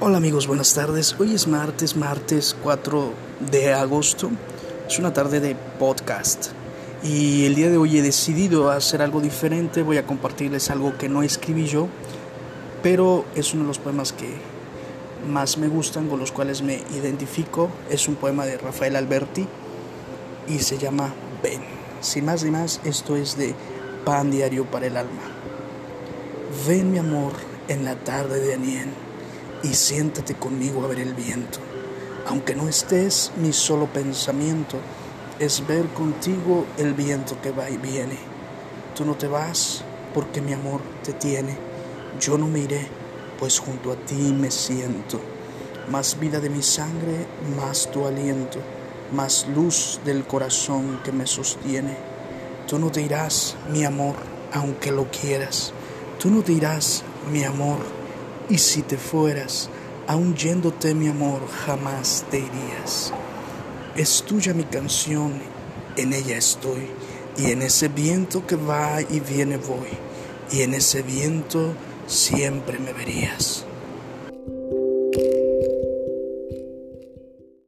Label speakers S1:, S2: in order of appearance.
S1: Hola amigos, buenas tardes. Hoy es martes, martes 4 de agosto. Es una tarde de podcast. Y el día de hoy he decidido hacer algo diferente. Voy a compartirles algo que no escribí yo, pero es uno de los poemas que más me gustan, con los cuales me identifico. Es un poema de Rafael Alberti y se llama Ven. Sin más ni más, esto es de Pan Diario para el Alma. Ven mi amor en la tarde de Anién y siéntate conmigo a ver el viento. Aunque no estés, mi solo pensamiento es ver contigo el viento que va y viene. Tú no te vas porque mi amor te tiene. Yo no me iré, pues junto a ti me siento. Más vida de mi sangre, más tu aliento, más luz del corazón que me sostiene. Tú no te irás, mi amor, aunque lo quieras. Tú no te irás, mi amor, y si te fueras, aun yéndote mi amor, jamás te irías. Es tuya mi canción, en ella estoy, y en ese viento que va y viene voy, y en ese viento siempre me verías.